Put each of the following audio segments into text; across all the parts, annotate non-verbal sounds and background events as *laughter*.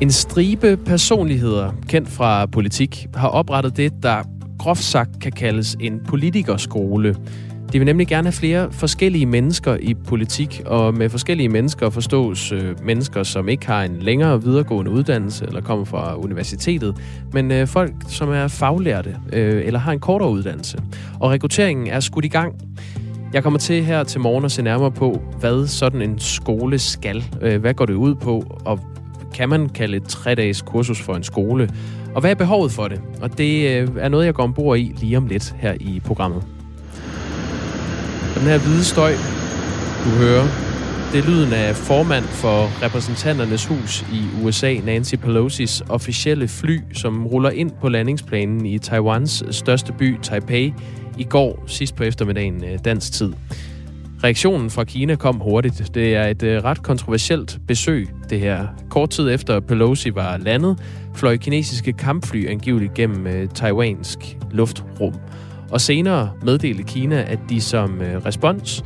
En stribe personligheder, kendt fra politik, har oprettet det, der groft sagt kan kaldes en politikerskole. De vil nemlig gerne have flere forskellige mennesker i politik, og med forskellige mennesker forstås øh, mennesker, som ikke har en længere videregående uddannelse eller kommer fra universitetet, men øh, folk, som er faglærte øh, eller har en kortere uddannelse. Og rekrutteringen er skudt i gang. Jeg kommer til her til morgen at se nærmere på, hvad sådan en skole skal. Øh, hvad går det ud på, og kan man kalde et tre-dages kursus for en skole? Og hvad er behovet for det? Og det øh, er noget, jeg går ombord i lige om lidt her i programmet. Den her hvide støj, du hører, det er lyden af formand for repræsentanternes hus i USA, Nancy Pelosi's officielle fly, som ruller ind på landingsplanen i Taiwans største by, Taipei, i går sidst på eftermiddagen øh, dansk tid. Reaktionen fra Kina kom hurtigt. Det er et øh, ret kontroversielt besøg, det her. Kort tid efter Pelosi var landet, fløj kinesiske kampfly angiveligt gennem øh, taiwansk luftrum. Og senere meddelte Kina, at de som øh, respons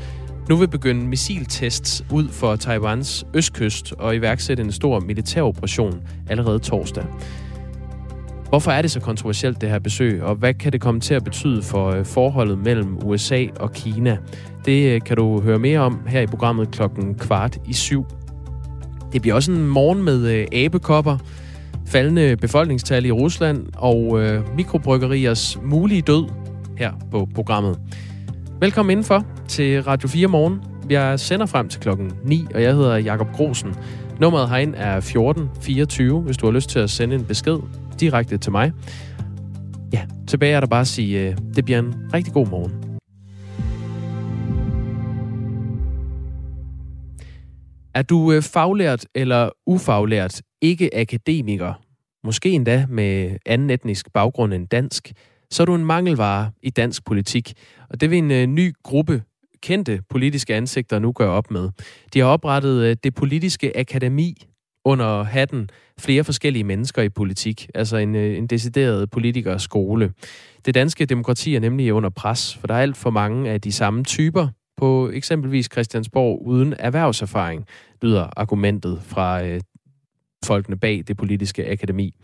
nu vil begynde missiltests ud for Taiwans østkyst og iværksætte en stor militæroperation allerede torsdag. Hvorfor er det så kontroversielt, det her besøg, og hvad kan det komme til at betyde for øh, forholdet mellem USA og Kina? Det øh, kan du høre mere om her i programmet klokken kvart i syv. Det bliver også en morgen med øh, abekopper, faldende befolkningstal i Rusland og øh, mikrobryggeriers mulige død her på programmet. Velkommen indenfor til Radio 4 Morgen. Jeg sender frem til klokken 9, og jeg hedder Jakob Grosen. Nummeret herind er 1424, hvis du har lyst til at sende en besked direkte til mig. Ja, tilbage er der bare at sige, øh, det bliver en rigtig god morgen. Er du øh, faglært eller ufaglært, ikke akademiker, måske endda med anden etnisk baggrund end dansk, så er du en mangelvare i dansk politik. Og det vil en øh, ny gruppe kendte politiske ansigter nu gøre op med. De har oprettet øh, det politiske akademi under hatten flere forskellige mennesker i politik, altså en, øh, en decideret politikerskole. Det danske demokrati er nemlig under pres, for der er alt for mange af de samme typer på eksempelvis Christiansborg uden erhvervserfaring, lyder argumentet fra øh, folkene bag det politiske akademi.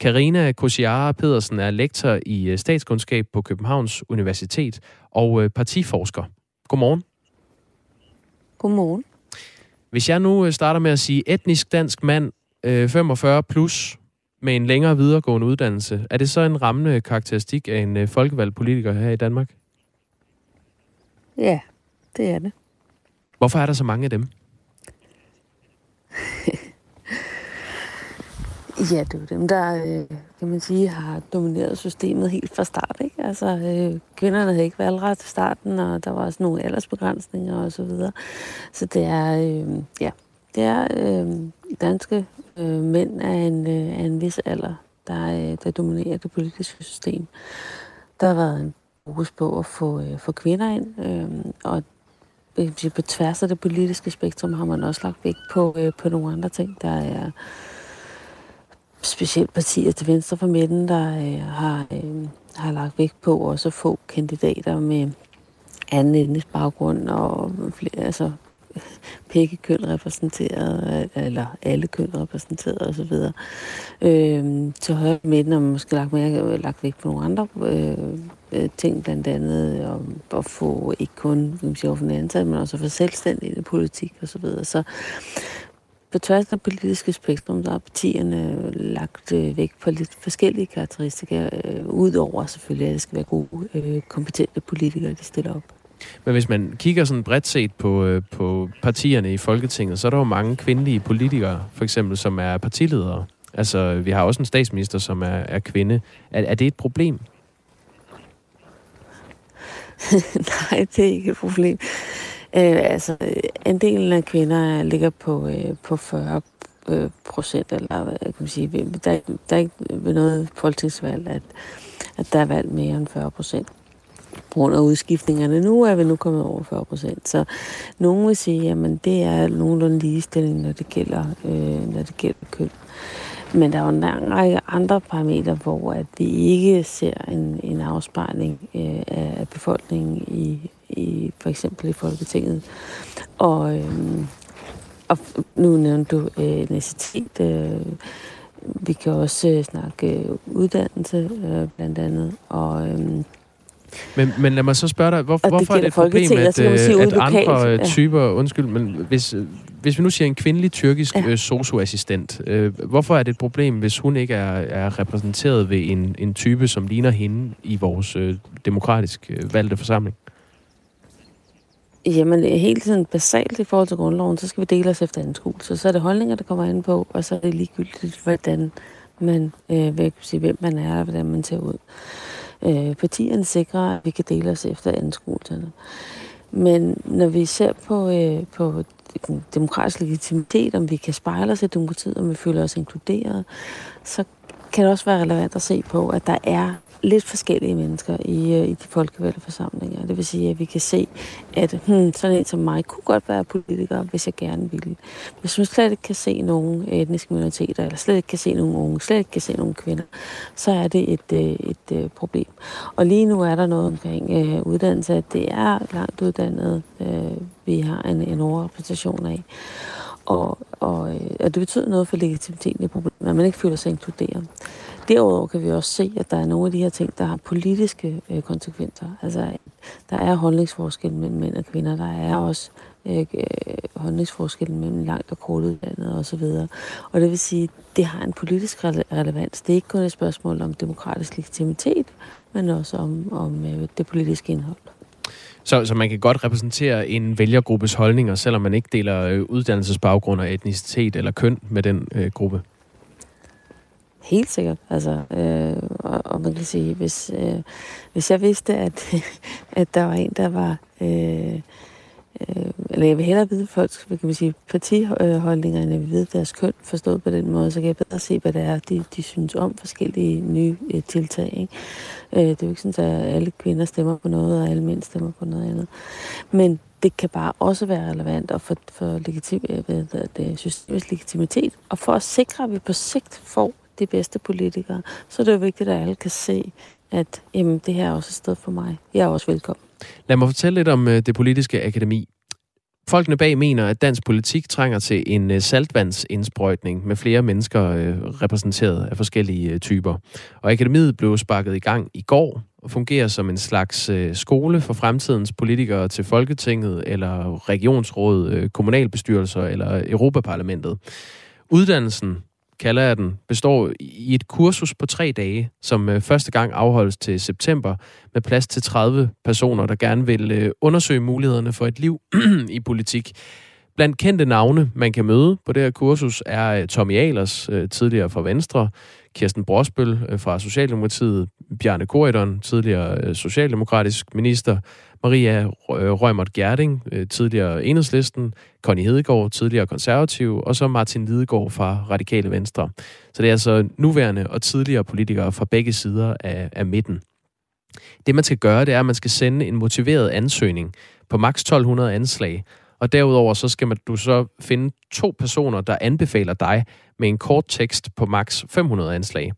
Karina Kosiara Pedersen er lektor i øh, statskundskab på Københavns Universitet og øh, partiforsker. Godmorgen. Godmorgen. Hvis jeg nu øh, starter med at sige etnisk dansk mand, øh, 45 plus, med en længere videregående uddannelse, er det så en rammende karakteristik af en øh, folkevalgt politiker her i Danmark? Ja, det er det. Hvorfor er der så mange af dem? *laughs* Ja, det er dem, der, øh, kan man sige, har domineret systemet helt fra start. Ikke? Altså, øh, kvinderne havde ikke valgret til starten, og der var også nogle aldersbegrænsninger og så videre. Så det er, øh, ja, det er øh, danske øh, mænd af en, øh, af en vis alder, der, øh, der dominerer det politiske system. Der har været en fokus på at få, øh, få kvinder ind, øh, og på tværs af det politiske spektrum har man også lagt vægt på, øh, på nogle andre ting, der er specielt partier til venstre for midten, der øh, har, øh, har lagt vægt på også at få kandidater med anden etnisk baggrund og flere, altså begge køn repræsenteret, eller alle køn repræsenteret osv. Øh, til højre midten har man måske lagt, mere, lagt vægt på nogle andre øh, ting, blandt andet om at få ikke kun kan man sige, offentlig ansat, men også at få selvstændig politik osv. Så, videre. så på tværs af politiske spektrum, der har partierne lagt øh, vægt på lidt forskellige karakteristika, øh, udover selvfølgelig, at det skal være gode, øh, kompetente politikere, de stiller op. Men hvis man kigger sådan bredt set på, øh, på partierne i Folketinget, så er der jo mange kvindelige politikere, for eksempel, som er partiledere. Altså, vi har også en statsminister, som er, er kvinde. Er, er det et problem? *laughs* Nej, det er ikke et problem. Øh, altså, en af kvinder øh, ligger på, øh, på 40 øh, procent, eller hvad kan man sige, der, der er ikke ved noget folketingsvalg, at, at der er valgt mere end 40 procent. På grund af udskiftningerne nu er vi nu kommet over 40 procent. Så nogen vil sige, at det er nogenlunde ligestilling, når det gælder, øh, når det gælder køn. Men der er jo en lang række andre parametre, hvor at vi ikke ser en, en afspejling øh, af befolkningen i, i for eksempel i Folketinget. Og, øh, og nu nævnte du øh, etnicitet. Øh, vi kan også øh, snakke øh, uddannelse, øh, blandt andet, og... Øh, men, men lad mig så spørge dig, hvor, hvorfor er det et problem, at, sige, at lokalt, andre ja. typer, undskyld, men hvis, hvis vi nu siger en kvindelig tyrkisk ja. socioassistent, øh, hvorfor er det et problem, hvis hun ikke er, er repræsenteret ved en, en type, som ligner hende i vores øh, demokratisk øh, valgte forsamling? Jamen, helt sådan basalt i forhold til grundloven, så skal vi dele os efter anskuelse. Så er det holdninger, der kommer ind på, og så er det ligegyldigt, hvordan man, øh, vil sige, hvem man er, og hvordan man ser ud. Øh, partierne sikrer, at vi kan dele os efter anskuelserne. Men når vi ser på, øh, på demokratisk legitimitet, om vi kan spejle os i demokratiet, om vi føler os inkluderet, så kan det også være relevant at se på, at der er lidt forskellige mennesker i, øh, i de folkevalgte forsamlinger. Det vil sige, at vi kan se, at hmm, sådan en som mig kunne godt være politiker, hvis jeg gerne ville. Hvis man slet ikke kan se nogen etniske minoriteter, eller slet ikke kan se nogen unge, slet ikke kan se nogen kvinder, så er det et, øh, et, et problem. Og lige nu er der noget omkring øh, uddannelse, at det er langt uddannet, øh, vi har en, en overrepræsentation af. Og, og, øh, og det betyder noget for legitimiteten i problemet, at man ikke føler sig inkluderet. Derudover kan vi også se, at der er nogle af de her ting, der har politiske øh, konsekvenser. Altså, der er holdningsforskel mellem mænd og kvinder. Der er også øh, øh holdningsforskel mellem langt og kort uddannet osv. Og, og det vil sige, at det har en politisk relevans. Det er ikke kun et spørgsmål om demokratisk legitimitet, men også om, om øh, det politiske indhold. Så, så man kan godt repræsentere en vælgergruppes holdninger, selvom man ikke deler øh, uddannelsesbaggrund og etnicitet eller køn med den øh, gruppe? Helt sikkert. Altså, øh, og, og man kan sige, hvis, øh, hvis jeg vidste, at, *laughs* at der var en, der var... Øh, øh, eller jeg vil hellere vide folks kan man sige, partiholdninger, end jeg vil vide deres køn, forstået på den måde, så kan jeg bedre se, hvad det er, de, de synes om forskellige nye øh, tiltag. Ikke? Øh, det er jo ikke sådan, at alle kvinder stemmer på noget, og alle mænd stemmer på noget andet. Men det kan bare også være relevant og for, for legitim, øh, det, systemets legitimitet, og for at sikre, at vi på sigt får de bedste politikere, så er det jo vigtigt, at alle kan se, at jamen, det her er også et sted for mig. Jeg er også velkommen. Lad mig fortælle lidt om øh, det politiske akademi. Folkene bag mener, at dansk politik trænger til en øh, saltvandsindsprøjtning med flere mennesker øh, repræsenteret af forskellige typer. Og akademiet blev sparket i gang i går og fungerer som en slags skole for fremtidens politikere til Folketinget eller regionsråd, kommunalbestyrelser eller Europaparlamentet. Uddannelsen kalder jeg den, består i et kursus på tre dage, som øh, første gang afholdes til september, med plads til 30 personer, der gerne vil øh, undersøge mulighederne for et liv *clears throat* i politik. Blandt kendte navne, man kan møde på det her kursus, er øh, Tommy Ahlers, tidligere fra Venstre, Kirsten Brosbøl fra Socialdemokratiet, Bjarne Korydon, tidligere socialdemokratisk minister, Maria Rømert øh, Gerding, øh, tidligere Enhedslisten, Connie Hedegaard, tidligere konservativ, og så Martin Lidegaard fra Radikale Venstre. Så det er altså nuværende og tidligere politikere fra begge sider af, af midten. Det man skal gøre, det er, at man skal sende en motiveret ansøgning på maks 1200 anslag, og derudover så skal man, du så finde to personer, der anbefaler dig med en kort tekst på maks 500 anslag.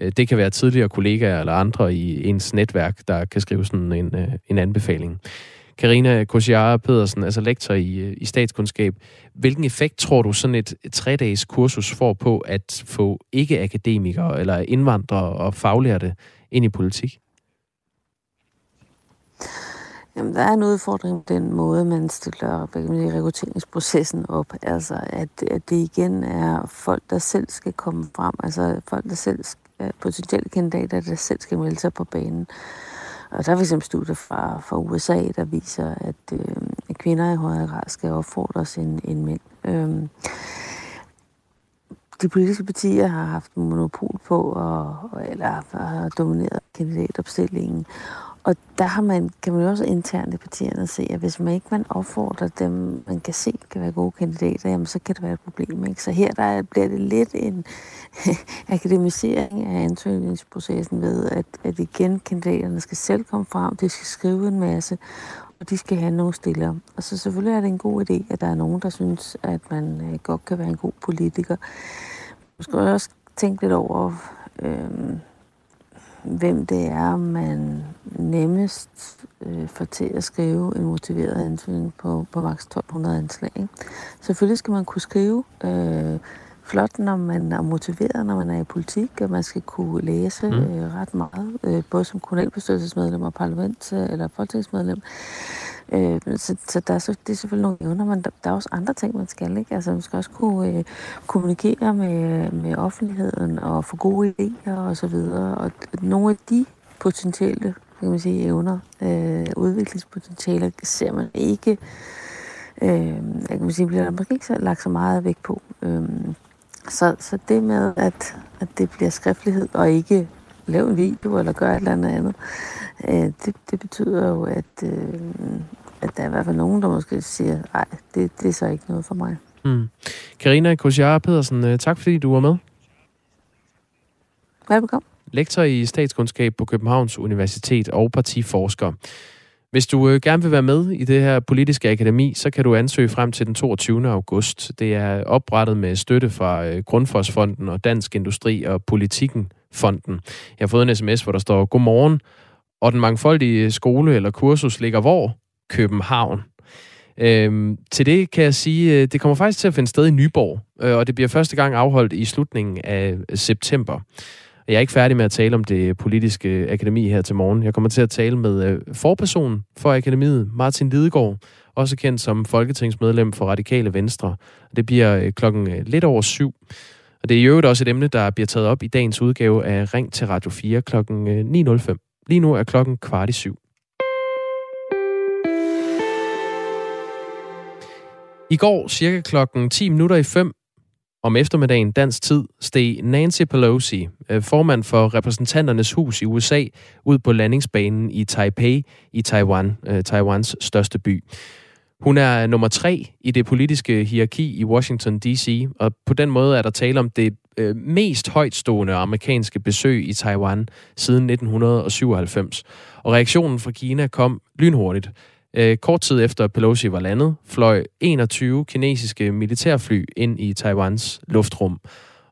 Øh, det kan være tidligere kollegaer eller andre i ens netværk, der kan skrive sådan en, øh, en anbefaling. Karina Kosiara Pedersen, altså lektor i, øh, i statskundskab. Hvilken effekt tror du sådan et, tre-dages kursus får på at få ikke-akademikere eller indvandrere og faglærte ind i politik? Jamen, der er en udfordring med den måde, man stiller rekrutteringsprocessen op. Altså, at, at det igen er folk, der selv skal komme frem. Altså, folk, der selv potentielle kandidater, der selv skal melde sig på banen. Og der er fx studier fra, fra USA, der viser, at, øh, at kvinder i højere grad skal opfordres end, end mænd. Øh, de politiske partier har haft monopol på, og, eller har domineret kandidatopstillingen. Og der har man, kan man jo også internt i partierne se, at hvis man ikke man opfordrer dem, man kan se kan være gode kandidater, jamen så kan det være et problem. Ikke? Så her der bliver det lidt en *laughs* akademisering af ansøgningsprocessen ved, at, at igen kandidaterne skal selv komme frem, de skal skrive en masse, og de skal have nogle stillere. Og så selvfølgelig er det en god idé, at der er nogen, der synes, at man øh, godt kan være en god politiker. Man skal også tænke lidt over, øh, hvem det er, man nemmest øh, får til at skrive en motiveret ansøgning på, på maks 1200 anslag. Ikke? Selvfølgelig skal man kunne skrive øh, flot, når man er motiveret, når man er i politik, og man skal kunne læse mm. øh, ret meget, øh, både som kommunalbestyrelsesmedlem og parlament- eller folketingsmedlem. Øh, så, så der er, så, det er selvfølgelig nogle evner, men der, der er også andre ting, man skal. Ikke? Altså, man skal også kunne øh, kommunikere med, med offentligheden og få gode idéer og så videre. Og nogle af de potentielle kan man sige, evner, øh, udviklingspotentialer, ser man ikke, øh, jeg kan sige, bliver der måske ikke så, lagt så meget vægt på. Øh, så, så det med, at, at det bliver skriftlighed og ikke lave en video eller gøre et eller andet andet, øh, det, det betyder jo, at, øh, at der er i hvert fald nogen, der måske siger, nej, det, det er så ikke noget for mig. Mm. Karina Kosjara Pedersen, øh, tak fordi du var med. Velbekomme. Lektor i statskundskab på Københavns Universitet og partiforsker. Hvis du øh, gerne vil være med i det her politiske akademi, så kan du ansøge frem til den 22. august. Det er oprettet med støtte fra øh, Grundforsfonden og Dansk Industri og Politikken Fonden. Jeg har fået en sms, hvor der står, Godmorgen, og den mangfoldige øh, skole eller kursus ligger hvor? København. Øhm, til det kan jeg sige, øh, det kommer faktisk til at finde sted i Nyborg, øh, og det bliver første gang afholdt i slutningen af øh, september. Jeg er ikke færdig med at tale om det politiske akademi her til morgen. Jeg kommer til at tale med øh, forpersonen for akademiet, Martin Lidegaard, også kendt som folketingsmedlem for Radikale Venstre. Det bliver øh, klokken øh, lidt over syv. Og det er i øvrigt også et emne, der bliver taget op i dagens udgave af Ring til Radio 4 klokken 9.05. Lige nu er klokken kvart i syv. I går, cirka klokken 10 minutter i 5, om eftermiddagen dansk tid steg Nancy Pelosi, øh, formand for repræsentanternes hus i USA, ud på landingsbanen i Taipei i Taiwan, øh, Taiwans største by. Hun er nummer tre i det politiske hierarki i Washington D.C., og på den måde er der tale om det øh, mest højtstående amerikanske besøg i Taiwan siden 1997. Og reaktionen fra Kina kom lynhurtigt. Øh, kort tid efter Pelosi var landet, fløj 21 kinesiske militærfly ind i Taiwans luftrum.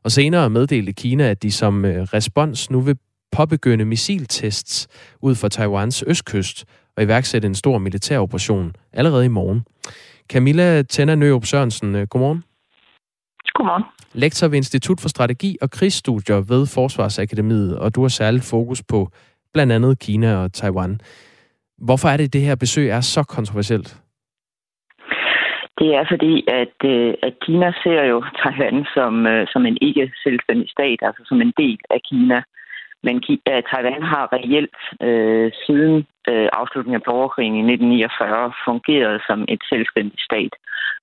Og senere meddelte Kina, at de som øh, respons nu vil påbegynde missiltests ud for Taiwans østkyst og iværksætte en stor militæroperation allerede i morgen. Camilla Tenna Nørup Sørensen, øh, godmorgen. Godmorgen. Lektor ved Institut for Strategi og Krigsstudier ved Forsvarsakademiet, og du har særligt fokus på blandt andet Kina og Taiwan. Hvorfor er det, at det her besøg er så kontroversielt? Det er fordi, at, øh, at Kina ser jo Taiwan som, øh, som en ikke selvstændig stat, altså som en del af Kina. Men øh, Taiwan har reelt øh, siden øh, afslutningen af borgerkrigen i 1949 fungeret som et selvstændigt stat.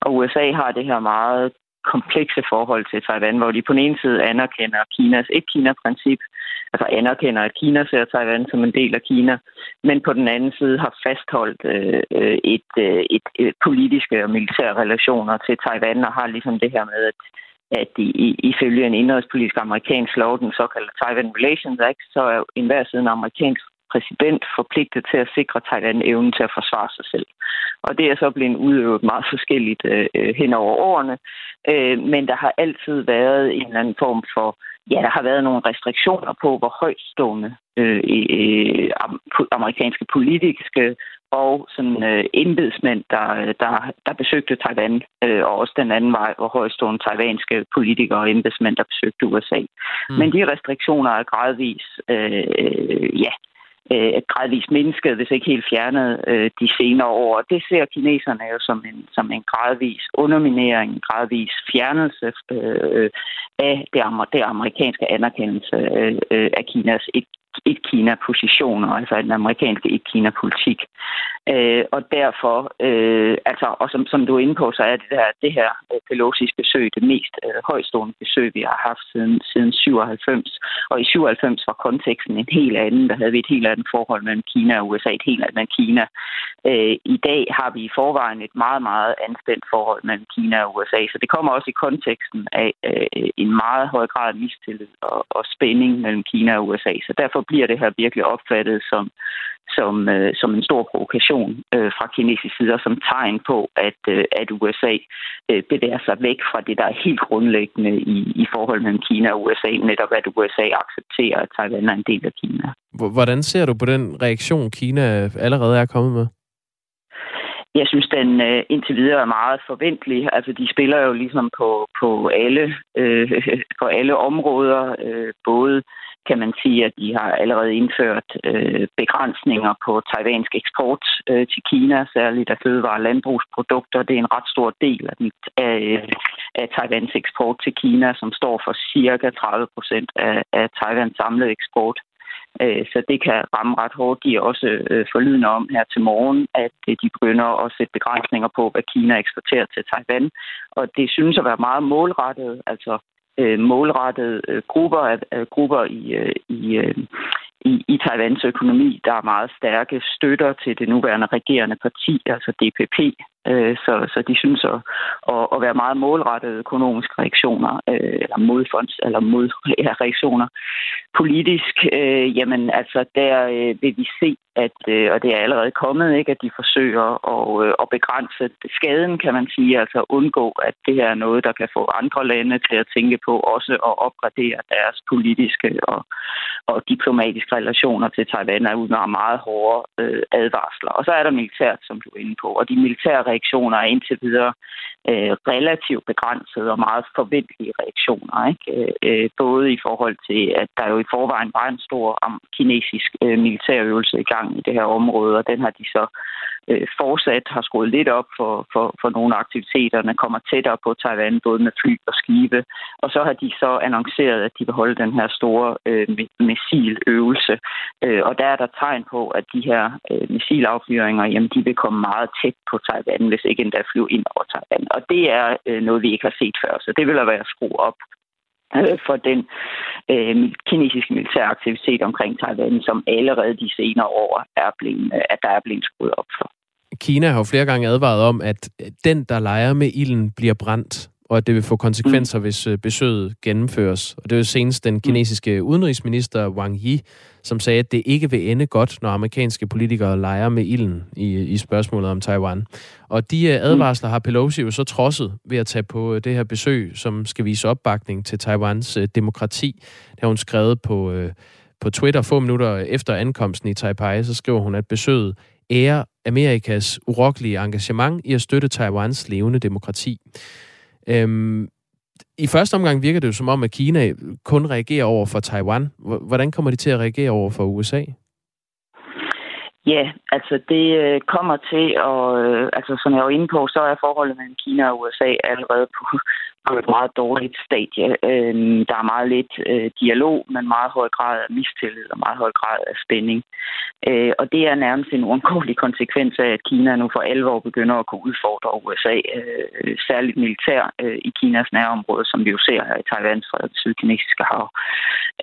Og USA har det her meget komplekse forhold til Taiwan, hvor de på den ene side anerkender Kinas et-Kina-princip, altså anerkender, at Kina ser Taiwan som en del af Kina, men på den anden side har fastholdt øh, et, øh, et, et politiske og militære relationer til Taiwan, og har ligesom det her med, at at i, ifølge en indrigspolitisk amerikansk lov, den såkaldte Taiwan Relations Act, så er enhver siden amerikansk præsident forpligtet til at sikre Thailand evnen til at forsvare sig selv. Og det er så blevet udøvet meget forskelligt øh, øh, hen over årene. Øh, men der har altid været en eller anden form for, ja, der har været nogle restriktioner på, hvor højtstående øh, øh, amerikanske politiske og sådan øh, embedsmænd, der, der, der besøgte Taiwan, øh, og også den anden vej, hvor højstående taiwanske politikere og embedsmænd, der besøgte USA. Mm. Men de restriktioner er gradvis, øh, ja, øh, gradvist mindsket, hvis ikke helt fjernet øh, de senere år. Det ser kineserne jo som en, som en gradvis underminering, en gradvis fjernelse øh, øh af det, det amerikanske anerkendelse øh, øh af Kinas et Kina positioner altså den amerikanske et-Kina-politik. Øh, og derfor, øh, altså, og som, som du er inde på, så er det, der, det her øh, Pelosi's besøg det mest øh, højstående besøg, vi har haft siden, siden 97. Og i 97 var konteksten en helt anden. Der havde vi et helt andet forhold mellem Kina og USA, et helt andet Kina. Øh, I dag har vi i forvejen et meget, meget anspændt forhold mellem Kina og USA, så det kommer også i konteksten af øh, en meget høj grad af mistillid og, og spænding mellem Kina og USA. Så derfor bliver det her virkelig opfattet som, som, øh, som en stor provokation øh, fra kinesisk side, og som tegn på, at, øh, at USA øh, bevæger sig væk fra det, der er helt grundlæggende i, i forhold mellem Kina og USA, netop at USA accepterer, at Taiwan er en del af Kina. Hvordan ser du på den reaktion, Kina allerede er kommet med? jeg synes, den øh, indtil videre er meget forventelig. Altså, de spiller jo ligesom på, på, alle, øh, *laughs* på alle områder. Øh, både kan man sige, at de har allerede indført øh, begrænsninger på taiwansk eksport øh, til Kina, særligt af fødevare- og landbrugsprodukter. Det er en ret stor del af, mit, af, af Taiwans eksport til Kina, som står for cirka 30 procent af, af Taiwans samlede eksport. Øh, så det kan ramme ret hårdt. De er også øh, forlydende om her til morgen, at øh, de begynder at sætte begrænsninger på, hvad Kina eksporterer til Taiwan. Og det synes at være meget målrettet, altså Øh, målrettede øh, grupper af grupper i, øh, i, i, i Taiwans økonomi, der er meget stærke støtter til det nuværende regerende parti, altså DPP. Øh, så, så de synes at, at, at være meget målrettede økonomiske reaktioner, øh, eller modfonds, eller modreaktioner. *laughs* Politisk, øh, jamen altså, der øh, vil vi se, at, øh, og det er allerede kommet, ikke, at de forsøger at, øh, at begrænse skaden, kan man sige, altså undgå, at det her er noget, der kan få andre lande til at tænke på også at opgradere deres politiske og, og diplomatiske relationer til Taiwan er ud med meget hårde øh, advarsler. Og så er der militært, som du er inde på, og de militære reaktioner er indtil videre øh, relativt begrænsede og meget forventelige reaktioner. Ikke? Øh, øh, både i forhold til, at der jo i forvejen var en stor kinesisk øh, militærøvelse i gang i det her område, og den har de så øh, fortsat har skruet lidt op for, for, for nogle af aktiviteterne, kommer tættere på Taiwan, både med fly og skibe. Og så har de så annonceret, at de vil holde den her store øh, missiløvelse. Øh, og der er der tegn på, at de her øh, missilaffyringer, jamen, de vil komme meget tæt på Taiwan, hvis ikke endda flyve ind over Taiwan. Og det er øh, noget, vi ikke har set før, så det vil der være at skrue op øh, for den øh, kinesiske militære aktivitet omkring Taiwan, som allerede de senere år er blevet, øh, at der er blevet skruet op for. Kina har jo flere gange advaret om, at den, der leger med ilden, bliver brændt, og at det vil få konsekvenser, mm. hvis øh, besøget gennemføres. Og det er jo senest den mm. kinesiske udenrigsminister Wang Yi, som sagde, at det ikke vil ende godt, når amerikanske politikere leger med ilden i, i spørgsmålet om Taiwan. Og de øh, advarsler har Pelosi jo så trodset ved at tage på øh, det her besøg, som skal vise opbakning til Taiwans demokrati. Det har hun skrevet på, på Twitter få minutter efter ankomsten i Taipei, så skriver hun, at besøget ære Amerikas urokkelige engagement i at støtte Taiwans levende demokrati. Øhm, I første omgang virker det jo som om, at Kina kun reagerer over for Taiwan. Hvordan kommer de til at reagere over for USA? Ja, altså det øh, kommer til at, øh, altså som jeg var inde på, så er forholdet mellem Kina og USA allerede på, *laughs* på et meget dårligt stadie. Øh, der er meget lidt øh, dialog, men meget høj grad af mistillid og meget høj grad af spænding. Øh, og det er nærmest en uundgåelig konsekvens af, at Kina nu for alvor begynder at kunne udfordre USA, øh, særligt militær øh, i Kinas nærområde, som vi jo ser her i Taiwan fra det sydkinesiske hav.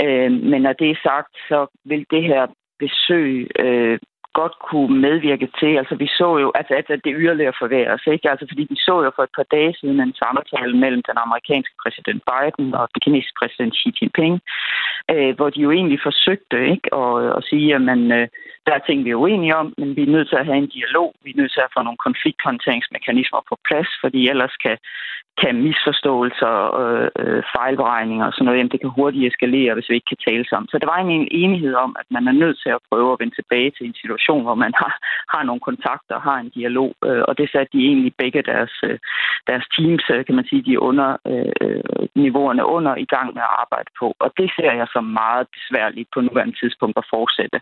Øh, men når det er sagt, så vil det her besøg øh, godt kunne medvirke til. Altså vi så jo, altså, at det yderligere forværres, ikke? Altså fordi vi så jo for et par dage siden en samtale mellem den amerikanske præsident Biden og den kinesiske præsident Xi Jinping, øh, hvor de jo egentlig forsøgte ikke, at, at sige, at man, øh, der er ting, vi er uenige om, men vi er nødt til at have en dialog. Vi er nødt til at få nogle konflikthåndteringsmekanismer på plads, fordi ellers kan, kan misforståelser, øh, øh, fejlberegninger og sådan noget, jamen det kan hurtigt eskalere, hvis vi ikke kan tale sammen. Så der var en enighed om, at man er nødt til at prøve at vende tilbage til en situation, hvor man har, har nogle kontakter, har en dialog, øh, og det satte de egentlig begge deres, øh, deres teams, øh, kan man sige, de under øh, niveauerne under i gang med at arbejde på. Og det ser jeg som meget besværligt på nuværende tidspunkt at fortsætte.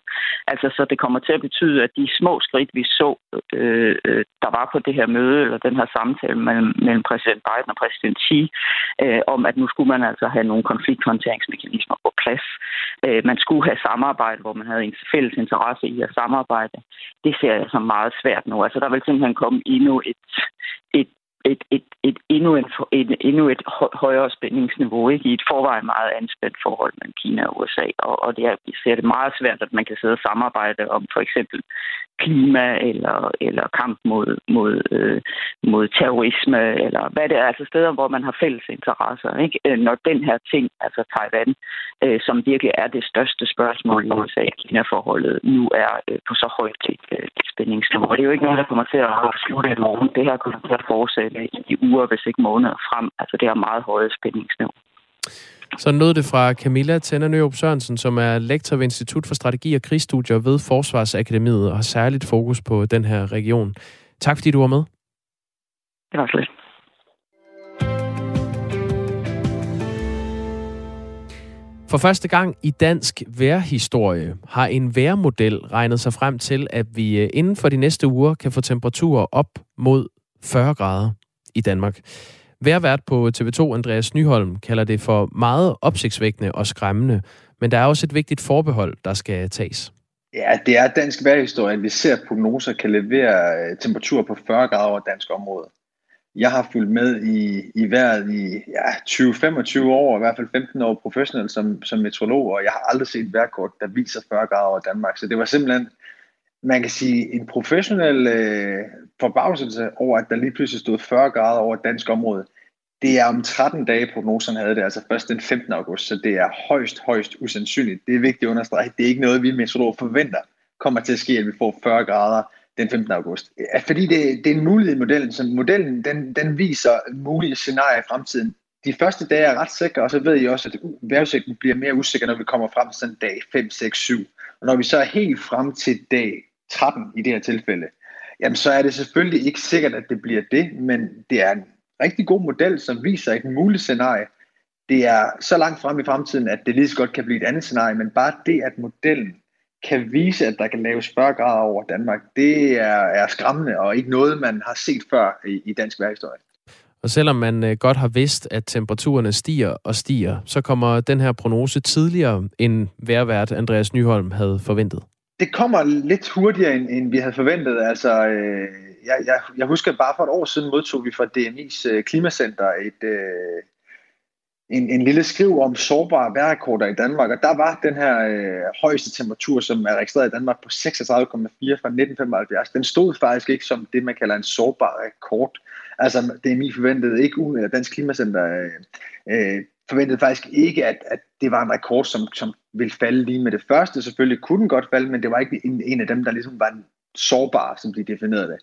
Altså så det kommer til at betyde, at de små skridt, vi så, øh, øh, der var på det her møde, eller den her samtale mellem, mellem præsident Biden Biden og præsident Xi, øh, om at nu skulle man altså have nogle konflikthåndteringsmekanismer på plads. Øh, man skulle have samarbejde, hvor man havde en fælles interesse i at samarbejde. Det ser jeg som meget svært nu. Altså der vil simpelthen komme endnu et, et et, et, et, endnu, en, en, endnu et højere spændingsniveau ikke? i et forvejen meget anspændt forhold mellem Kina og USA. Og, og det er, ser det meget svært, at man kan sidde og samarbejde om for eksempel klima eller, eller kamp mod, mod, øh, mod terrorisme, eller hvad det er, altså steder, hvor man har fælles interesser. Ikke? Øh, når den her ting, altså Taiwan, øh, som virkelig er det største spørgsmål i USA-Kina-forholdet, nu er øh, på så højt et, øh, spændingsniveau. Det er jo ikke noget, der kommer til at slutte i morgen. Det her kommer til at fortsætte i uger, hvis ikke måneder frem. Altså det er meget høje spændingsniveau. Så nåede det fra Camilla Tænder Nørup Sørensen, som er lektor ved Institut for Strategi og Krigsstudier ved Forsvarsakademiet og har særligt fokus på den her region. Tak fordi du var med. Det var slet. For første gang i dansk vejrhistorie har en vejrmodel regnet sig frem til, at vi øh, inden for de næste uger kan få temperaturer op mod 40 grader i Danmark. Værvært på TV2, Andreas Nyholm, kalder det for meget opsigtsvækkende og skræmmende, men der er også et vigtigt forbehold, der skal tages. Ja, det er dansk vejrhistorie, at vi ser, at prognoser kan levere øh, temperaturer på 40 grader over dansk område. Jeg har fulgt med i, i vejret i ja, 20-25 år, i hvert fald 15 år professionelt som, som meteorolog, og jeg har aldrig set et vejrkort, der viser 40 grader over Danmark. Så det var simpelthen, man kan sige, en professionel øh, forbavselse over, at der lige pludselig stod 40 grader over dansk område. Det er om 13 dage, prognoserne havde det, altså først den 15. august, så det er højst, højst usandsynligt. Det er vigtigt at understrege. Det er ikke noget, vi meteorologer forventer kommer til at ske, at vi får 40 grader den 15. august. Fordi det, det er en mulighed i modellen, så modellen den, den viser mulige scenarier i fremtiden. De første dage er ret sikre, og så ved I også, at vejrudsigten bliver mere usikker, når vi kommer frem til sådan dag 5, 6, 7. Og når vi så er helt frem til dag 13 i det her tilfælde, jamen så er det selvfølgelig ikke sikkert, at det bliver det, men det er en rigtig god model, som viser et muligt scenarie. Det er så langt frem i fremtiden, at det lige så godt kan blive et andet scenarie, men bare det, at modellen kan vise, at der kan laves 40 grader over Danmark, det er, er skræmmende og ikke noget, man har set før i, i dansk vejrhistorie. Og selvom man øh, godt har vidst, at temperaturerne stiger og stiger, så kommer den her prognose tidligere, end værvært Andreas Nyholm havde forventet. Det kommer lidt hurtigere, end, end vi havde forventet. Altså, øh, jeg, jeg, jeg husker, at bare for et år siden modtog vi fra DMI's øh, Klimacenter et, øh, en, en lille skriv om sårbare vejrrekorder i Danmark, og der var den her øh, højeste temperatur, som er registreret i Danmark på 36,4 fra 1975. Den stod faktisk ikke som det, man kalder en sårbar rekord. Altså, DMI forventede ikke, at Dansk Klimacenter øh, øh, forventede faktisk ikke, at, at det var en rekord, som, som ville falde lige med det første. Selvfølgelig kunne den godt falde, men det var ikke en, en af dem, der ligesom var sårbar, som de definerede det.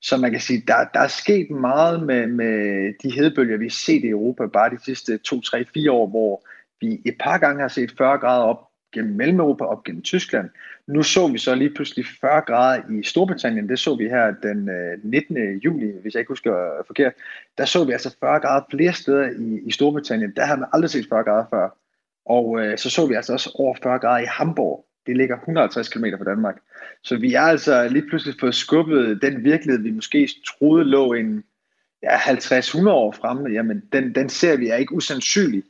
Så man kan sige, der, der er sket meget med, med de hedebølger, vi har set i Europa bare de sidste 2, 3, 4 år, hvor vi et par gange har set 40 grader op gennem Mellem-Europa, op gennem Tyskland. Nu så vi så lige pludselig 40 grader i Storbritannien. Det så vi her den øh, 19. Juli, hvis jeg ikke husker øh, forkert. Der så vi altså 40 grader flere steder i, i Storbritannien. Der har man aldrig set 40 grader før. Og øh, så så vi altså også over 40 grader i Hamburg. Det ligger 150 km fra Danmark. Så vi er altså lige pludselig fået skubbet den virkelighed, vi måske troede lå en ja, 50-100 år fremme. Jamen, den, den ser vi er ikke usandsynlig.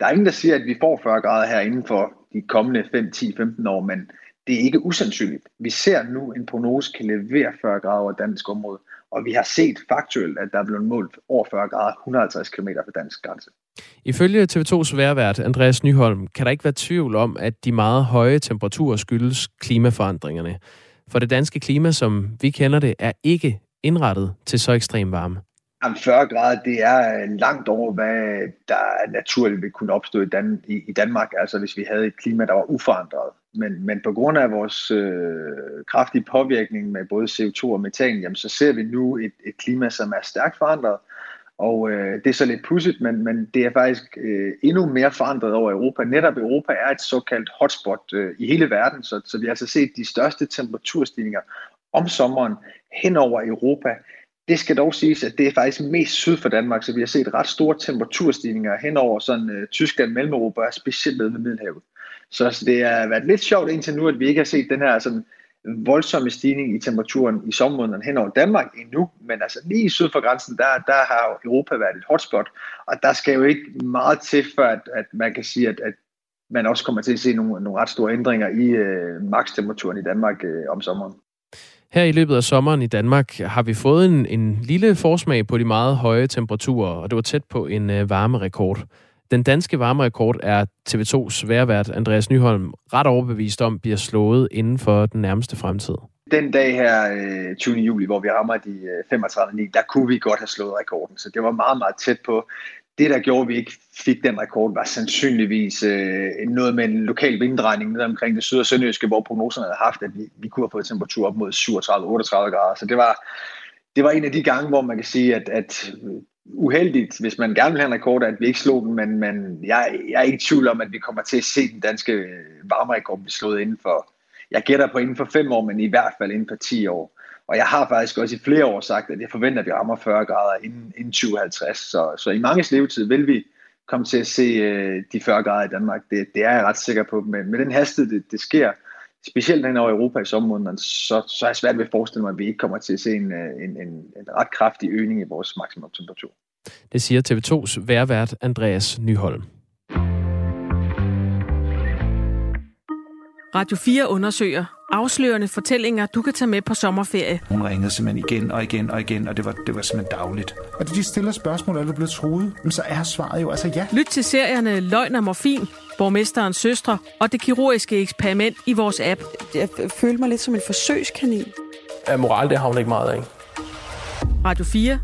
Der er ingen, der siger, at vi får 40 grader her inden for de kommende 5, 10, 15 år, men det er ikke usandsynligt. Vi ser nu, en prognose kan levere 40 grader over dansk område, og vi har set faktuelt, at der er blevet målt over 40 grader 150 km fra dansk grænse. Ifølge TV2's værvært Andreas Nyholm kan der ikke være tvivl om, at de meget høje temperaturer skyldes klimaforandringerne. For det danske klima, som vi kender det, er ikke indrettet til så ekstrem varme. 40 grader, det er øh, langt over, hvad der naturligt vil kunne opstå i, Dan- i, i Danmark, altså hvis vi havde et klima, der var uforandret. Men, men på grund af vores øh, kraftige påvirkning med både CO2 og metan, jamen, så ser vi nu et, et klima, som er stærkt forandret, og øh, det er så lidt pudsigt, men, men det er faktisk øh, endnu mere forandret over Europa. Netop Europa er et såkaldt hotspot øh, i hele verden, så, så vi har altså set de største temperaturstigninger om sommeren hen over Europa. Det skal dog siges, at det er faktisk mest syd for Danmark, så vi har set ret store temperaturstigninger hen over sådan, øh, Tyskland, Mellemeuropa og specielt ved Middelhavet. Så, altså, det har været lidt sjovt indtil nu, at vi ikke har set den her sådan, voldsomme stigning i temperaturen i sommermånederne hen over Danmark endnu, men altså lige syd for grænsen, der, der har Europa været et hotspot, og der skal jo ikke meget til, før at, at man kan sige, at, at man også kommer til at se nogle, nogle ret store ændringer i øh, makstemperaturen i Danmark øh, om sommeren. Her i løbet af sommeren i Danmark har vi fået en, en lille forsmag på de meget høje temperaturer, og det var tæt på en øh, varmerekord. Den danske varmerekord er TV2's værvært Andreas Nyholm ret overbevist om bliver slået inden for den nærmeste fremtid. Den dag her, øh, 20. Juli, hvor vi rammer de 35.9, øh, der kunne vi godt have slået rekorden. Så det var meget, meget tæt på. Det, der gjorde, at vi ikke fik den rekord, var sandsynligvis øh, noget med en lokal vinddrejning ned omkring det syd- og sønderjyske, hvor prognoserne havde haft, at vi, vi kunne have fået temperatur op mod 37-38 grader. Så det var, det var en af de gange, hvor man kan sige, at, at øh, uheldigt, hvis man gerne vil have en rekord, at vi ikke slog den, men, men jeg, jeg er ikke i tvivl om, at vi kommer til at se den danske varmerekord blive slået inden for, jeg gætter på inden for fem år, men i hvert fald inden for 10 år. Og jeg har faktisk også i flere år sagt, at jeg forventer, at vi rammer 40 grader inden, inden 2050. Så, så i mange levetid vil vi komme til at se øh, de 40 grader i Danmark. Det, det er jeg ret sikker på. Men med den hastighed, det, det sker, specielt hen over Europa i sommermåneden, så, så er jeg svært ved at forestille mig, at vi ikke kommer til at se en, øh, en, en, en ret kraftig øgning i vores maksimum temperatur. Det siger TV2's værvært Andreas Nyholm. Radio 4 undersøger afslørende fortællinger, du kan tage med på sommerferie. Hun ringede simpelthen igen og igen og igen, og det var, det var simpelthen dagligt. Og de stiller spørgsmål, er du blevet troet, så er svaret jo altså ja. Lyt til serierne Løgn og Morfin, Borgmesterens Søstre og Det Kirurgiske Eksperiment i vores app. Jeg følte mig lidt som en forsøgskanin. Ja, moral, det har hun ikke meget af. Radio 4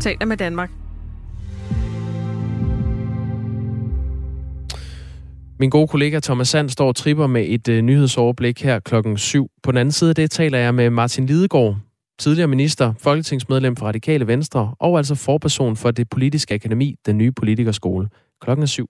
taler med Danmark. Min gode kollega Thomas Sand står og tripper med et uh, nyhedsoverblik her klokken 7. På den anden side af det taler jeg med Martin Lidegaard, tidligere minister, folketingsmedlem for Radikale Venstre og altså forperson for det politiske akademi, den nye politikerskole. Klokken er 7.